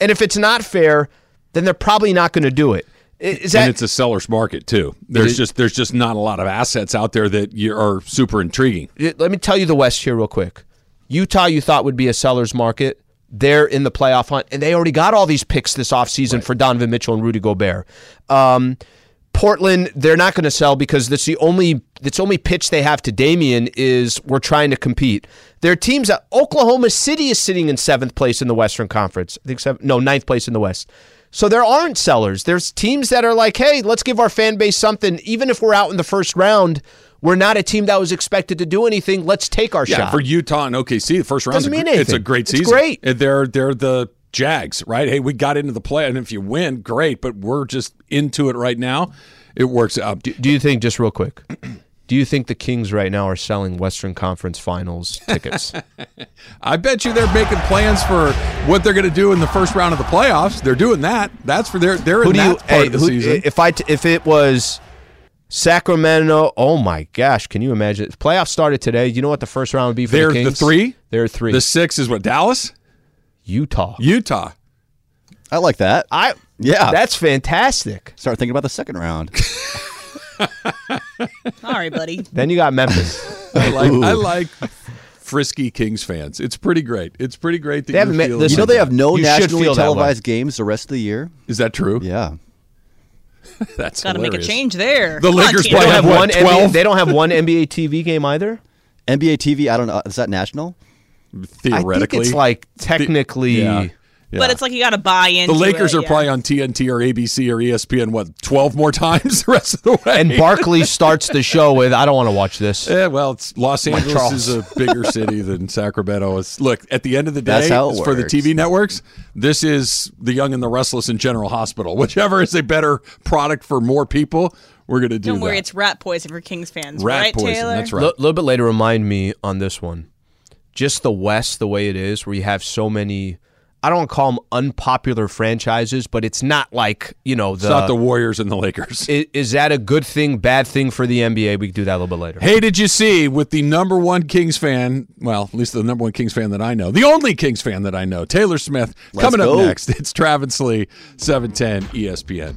And if it's not fair, then they're probably not going to do it. Is that and it's a seller's market too. There's is- just there's just not a lot of assets out there that you are super intriguing. let me tell you the West here real quick. Utah, you thought would be a seller's market. They're in the playoff hunt, and they already got all these picks this offseason for Donovan Mitchell and Rudy Gobert. Um, Portland, they're not going to sell because that's the only that's only pitch they have to Damian is we're trying to compete. Their teams at Oklahoma City is sitting in seventh place in the Western Conference. I think seven, no ninth place in the West. So there aren't sellers. There's teams that are like, hey, let's give our fan base something. Even if we're out in the first round, we're not a team that was expected to do anything. Let's take our Yeah, shot. for Utah and OKC, the first round Doesn't mean anything. it's a anything. great It's season. great. They're they're the Jags, right? Hey, we got into the play, and if you win, great. But we're just into it right now. It works out. Do you think, just real quick, do you think the Kings right now are selling Western Conference Finals tickets? I bet you they're making plans for what they're going to do in the first round of the playoffs. They're doing that. That's for their they're who in that you? part Hey, of the who- season. if I t- if it was Sacramento, oh my gosh, can you imagine? If playoffs started today. You know what the first round would be for They're the the three? They're three. the six is what Dallas, Utah. Utah. I like that. I Yeah. that's fantastic. Start thinking about the second round. All right, buddy. Then you got Memphis. I like I like frisky Kings fans. It's pretty great. It's pretty great that They you're feeling you know they have no You nationally feel that way. televised games the rest of the year. Is that true? Yeah. That's Got to make a change there. The Come Lakers Tina. play don't have have what, one. NBA, 12? they don't have one NBA TV game either. NBA TV, I don't know. Is that national? Theoretically, I think it's like technically. yeah. But it's like you got to buy in. the Lakers are probably on TNT or ABC or ESPN. What twelve more times the rest of the way? And Barkley starts the show with, "I don't want to watch this." Yeah, well, it's Los Angeles Charles. is a bigger city than Sacramento. It's look at the end of the day That's how it it's for the. TV networks. This is the Young and the Restless in General Hospital. Whichever is a better product for more people, we're going to do Don't worry, that. it's rat poison for Kings fans, Rat right, poison, Taylor? that's right. A little bit later, remind me on this one. Just the West, the way it is, where you have so many. I don't want to call them unpopular franchises, but it's not like you know the. it's not the Warriors and the Lakers. i- is that a good thing, bad thing for the NBA? We can do that a little bit later. Hey, did you see with the number one Kings fan? Well, at least the number one Kings fan that I know, the only Kings fan that I know, Taylor Smith. Let's coming go. up next, it's Travis Lee, seven ten ESPN.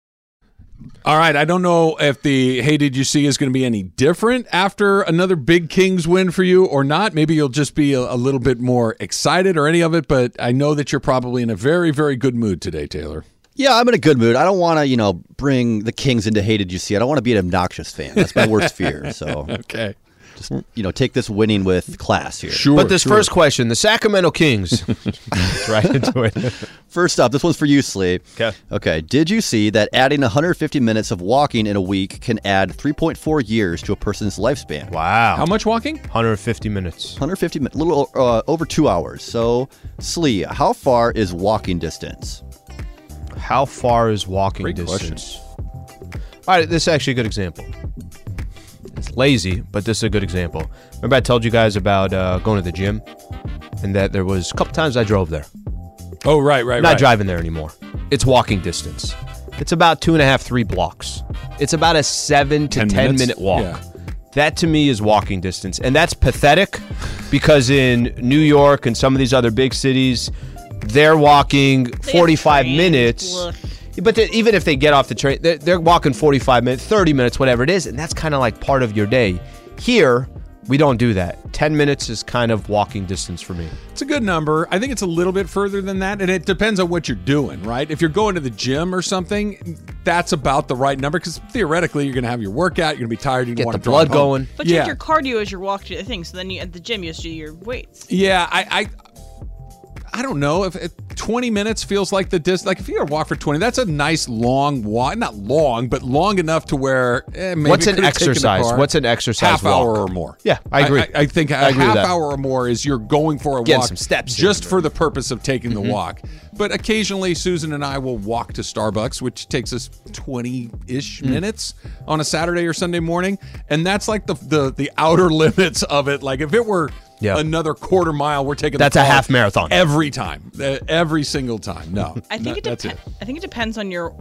All right, I don't know if the hey did you see is going to be any different after another big Kings win for you or not. Maybe you'll just be a, a little bit more excited or any of it, but I know that you're probably in a very very good mood today, Taylor. Yeah, I'm in a good mood. I don't want to, you know, bring the Kings into hated you see. I don't want to be an obnoxious fan. That's my worst fear. So, Okay. Just, you know, take this winning with class here. Sure. But this sure. first question, the Sacramento Kings, right into it. First up, this one's for you, Slee. Okay. Okay. Did you see that adding 150 minutes of walking in a week can add 3.4 years to a person's lifespan? Wow, How much walking? 150 minutes. 150 minutes, little uh, over two hours. So, Slee, how far is walking distance? How far is walking Great question. distance? All right, this is actually a good example. It's lazy, but this is a good example. Remember, I told you guys about uh, going to the gym, and that there was a couple times I drove there. Oh right, right, not right. driving there anymore. It's walking distance. It's about two and a half, three blocks. It's about a seven to ten-minute walk. Yeah. That to me is walking distance, and that's pathetic. because in New York and some of these other big cities, they're walking They have 45 trains. minutes. Ugh. But they- even if they get off the train, they're, they're walking 45 minutes, 30 minutes, whatever it is, and that's kind of like part of your day. Here, we don't do that. 10 minutes is kind of walking distance for me. It's a good number. I think it's a little bit further than that, and it depends on what you're doing, right? If you're going to the gym or something, that's about the right number because theoretically you're going to have your workout, you're going to be tired, you're Get going to the want to blood going. But you yeah, have your cardio as your walk to the thing. So then you, at the gym, you just do your weights. yeah. I, I, don't know if, if 20 minutes feels like the dis. Like if you walk for 20, that's a nice long walk. Not long, but long enough to where. Eh, maybe What's an could've taken the exercise? What's an exercise Half walk? hour or more. Yeah, I agree. I, I think a I agree with half hour or more is you're going for a Getting walk, some steps just for the purpose of taking Mm-hmm. the walk. But occasionally, Susan and I will walk to Starbucks, which takes us 20-ish Mm. minutes on a Saturday or Sunday morning, and that's like the the, the outer limits of it. Like if it were Yeah. another quarter mile, we're taking the That's a half marathon. every time, every single time. No, I think no, it that's depends. I think it depends on your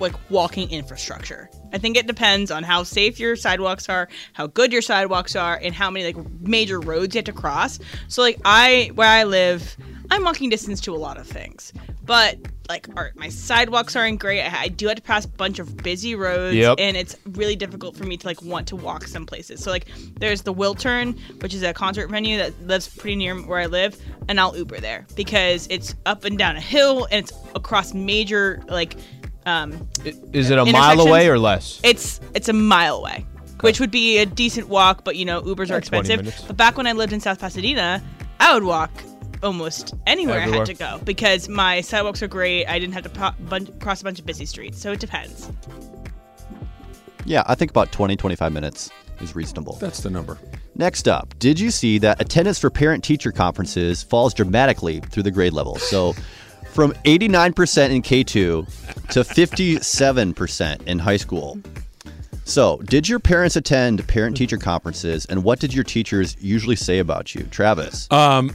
like walking infrastructure. I think it depends on how safe your sidewalks are, how good your sidewalks are, and how many like major roads you have to cross. So like I where I live, I'm walking distance to a lot of things, but like our, my sidewalks aren't great. I, I do have to pass a bunch of busy roads, Yep. and it's really difficult for me to like want to walk some places. So like there's the Wiltern, which is a concert venue that lives pretty near where I live, and I'll Uber there because it's up and down a hill and it's across major like um Is it a mile away or less? it's it's a mile away. Which would be a decent walk, but you know, Ubers are Yeah, 20 expensive. But back when I lived in South Pasadena, I would walk almost anywhere I had to go because my sidewalks are great. I didn't have to po- bun- cross a bunch of busy streets, so it depends. Yeah, I think about 20, 25 minutes is reasonable. That's the number. Next up, did you see that attendance for parent teacher conferences falls dramatically through the grade level? So from 89% in K2 to 57% in high school. So, did your parents attend parent teacher conferences and what did your teachers usually say about you? Travis. Um,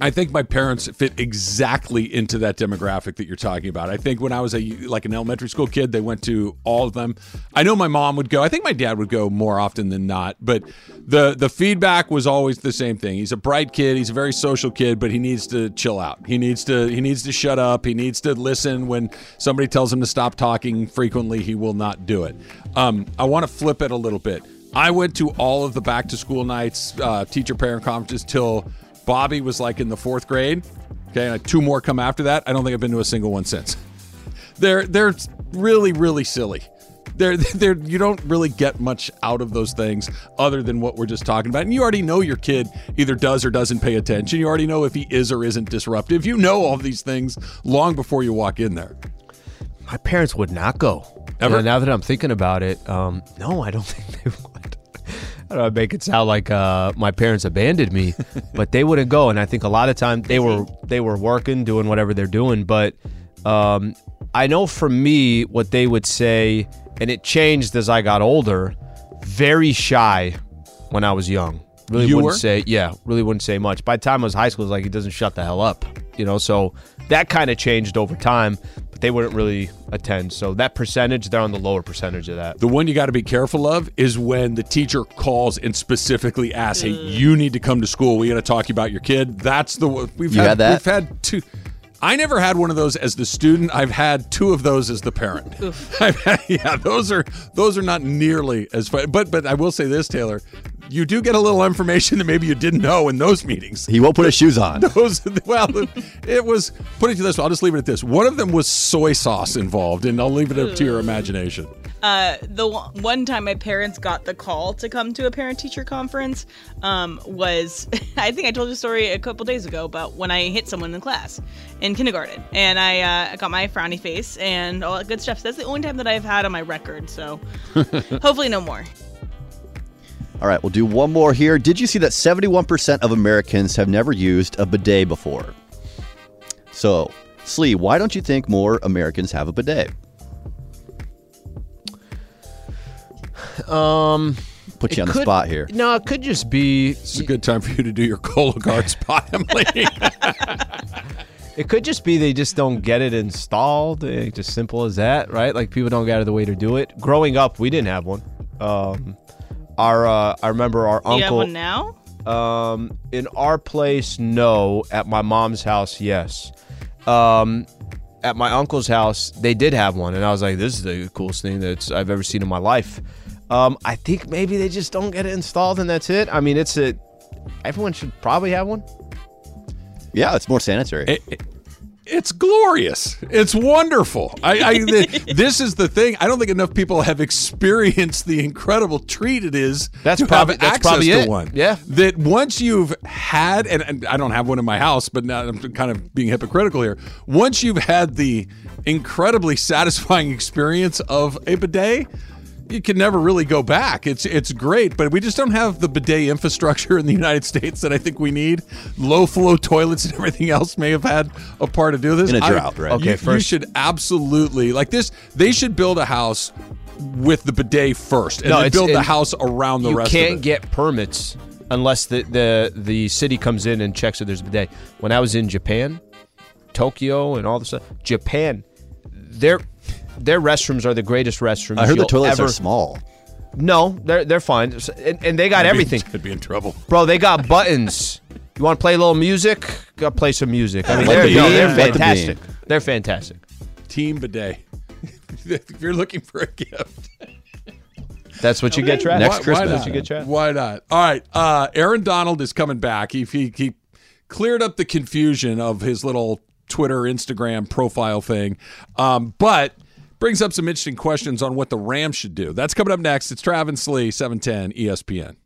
I think my parents fit exactly into that demographic that you're talking about. I think when I was a like an elementary school kid, they went to all of them. I know my mom would go. I think my dad would go more often than not. But the the feedback was always the same thing. He's a bright kid. He's a very social kid, but he needs to chill out. He needs to he needs to shut up. He needs to listen when somebody tells him to stop talking. Frequently, he will not do it. Um, I want to flip it a little bit. I went to all of the back to school nights, uh, teacher parent conferences till Bobby was like in the fourth grade. Okay, and two more come after that. I don't think I've been to a single one since. They're they're really really silly. They're they're you don't really get much out of those things other than what we're just talking about. And you already know your kid either does or doesn't pay attention. You already know if he is or isn't disruptive. You know all these things long before you walk in there. My parents would not go. Ever? And now that I'm thinking about it, um, no, I don't think they would. I don't know, make it sound like uh, my parents abandoned me, but they wouldn't go. And I think a lot of time they were they were working, doing whatever they're doing. But um, I know for me, what they would say, and it changed as I got older. Very shy when I was young. Really You wouldn't were? say, yeah, really wouldn't say much. By the time I was high school, it was like he doesn't shut the hell up, you know. So that kind of changed over time, they wouldn't really attend. So that percentage, they're on the lower percentage of that. The one you got to be careful of is when the teacher calls and specifically asks, "Hey, mm. you need to come to school. We got to talk about your kid." That's the one we've You had, had that? We've had two. I never had one of those as the student. I've had two of those as the parent. I've had, yeah, those are those are not nearly as fun. But but I will say this, Taylor, you do get a little information that maybe you didn't know in those meetings. He won't put his shoes on. Those well, it was put it to this. I'll just leave it at this. One of them was soy sauce involved, and I'll leave it up to your imagination. Uh, the one one time my parents got the call to come to a parent teacher conference um, was I think I told you a story a couple days ago about when I hit someone in class in kindergarten and I uh, got my frowny face and all that good stuff. So that's the only time that I've had on my record. So hopefully no more. All right, we'll do one more here. Did you see that 71% of Americans have never used a bidet before? So, Slee, why don't you think more Americans have a bidet? Um, Put you it on the spot here. No, it could just be. It's a good time for you to do your Cologuard spot, Emily. It could just be they just don't get it installed. eh, Just simple as that, right? Like people don't get out of the way to do it. Growing up, we didn't have one. Um, our uh, I remember our Do you have one now? Um, in our place, no. At my mom's house, yes. Um, at my uncle's house, they did have one, and I was like, "This is the coolest thing that I've ever seen in my life." Um, I think maybe they just don't get it installed, and that's it. I mean, it's a everyone should probably have one. Yeah, it's more sanitary. It- it- it's glorious. It's wonderful. I, I th- this is the thing. I don't think enough people have experienced the incredible treat it is. That's to probably- have that's access probably to it. one. Yeah. That once you've had, and, and I don't have one in my house, but now I'm kind of being hypocritical here. Once you've had the incredibly satisfying experience of a bidet. You can never really go back. It's it's great, but we just don't have the bidet infrastructure in the United States that I think we need. Low flow toilets and everything else may have had a part to do this. In a I- drought, right? Okay, you, you should absolutely like this. They should build a house with the bidet first, and No, then build the house around the you rest. You can't get permits unless the, the the city comes in and checks that there's a bidet. When I was in Japan, Tokyo, and all this stuff, Japan, their their restrooms are the greatest restrooms. I heard the you'll toilets ever, are small. No, they're they're fine, and, and they got I'd be- everything, I'd be in trouble. bro. They got buttons. You want to play a little music? Go play some music. I mean, they're, the no, they're let the fantastic. They're fantastic. Team bidet. if you're looking for a gift, That's what you get, Travis. Next why, Christmas. Why That's not? a good chat. Why not? All right. Uh, Aaron Donald is coming back. He, he he cleared up the confusion of his little Twitter, Instagram profile thing, um, but brings up some interesting questions on what the Rams should do. That's coming up next. It's Travis seven ten ESPN.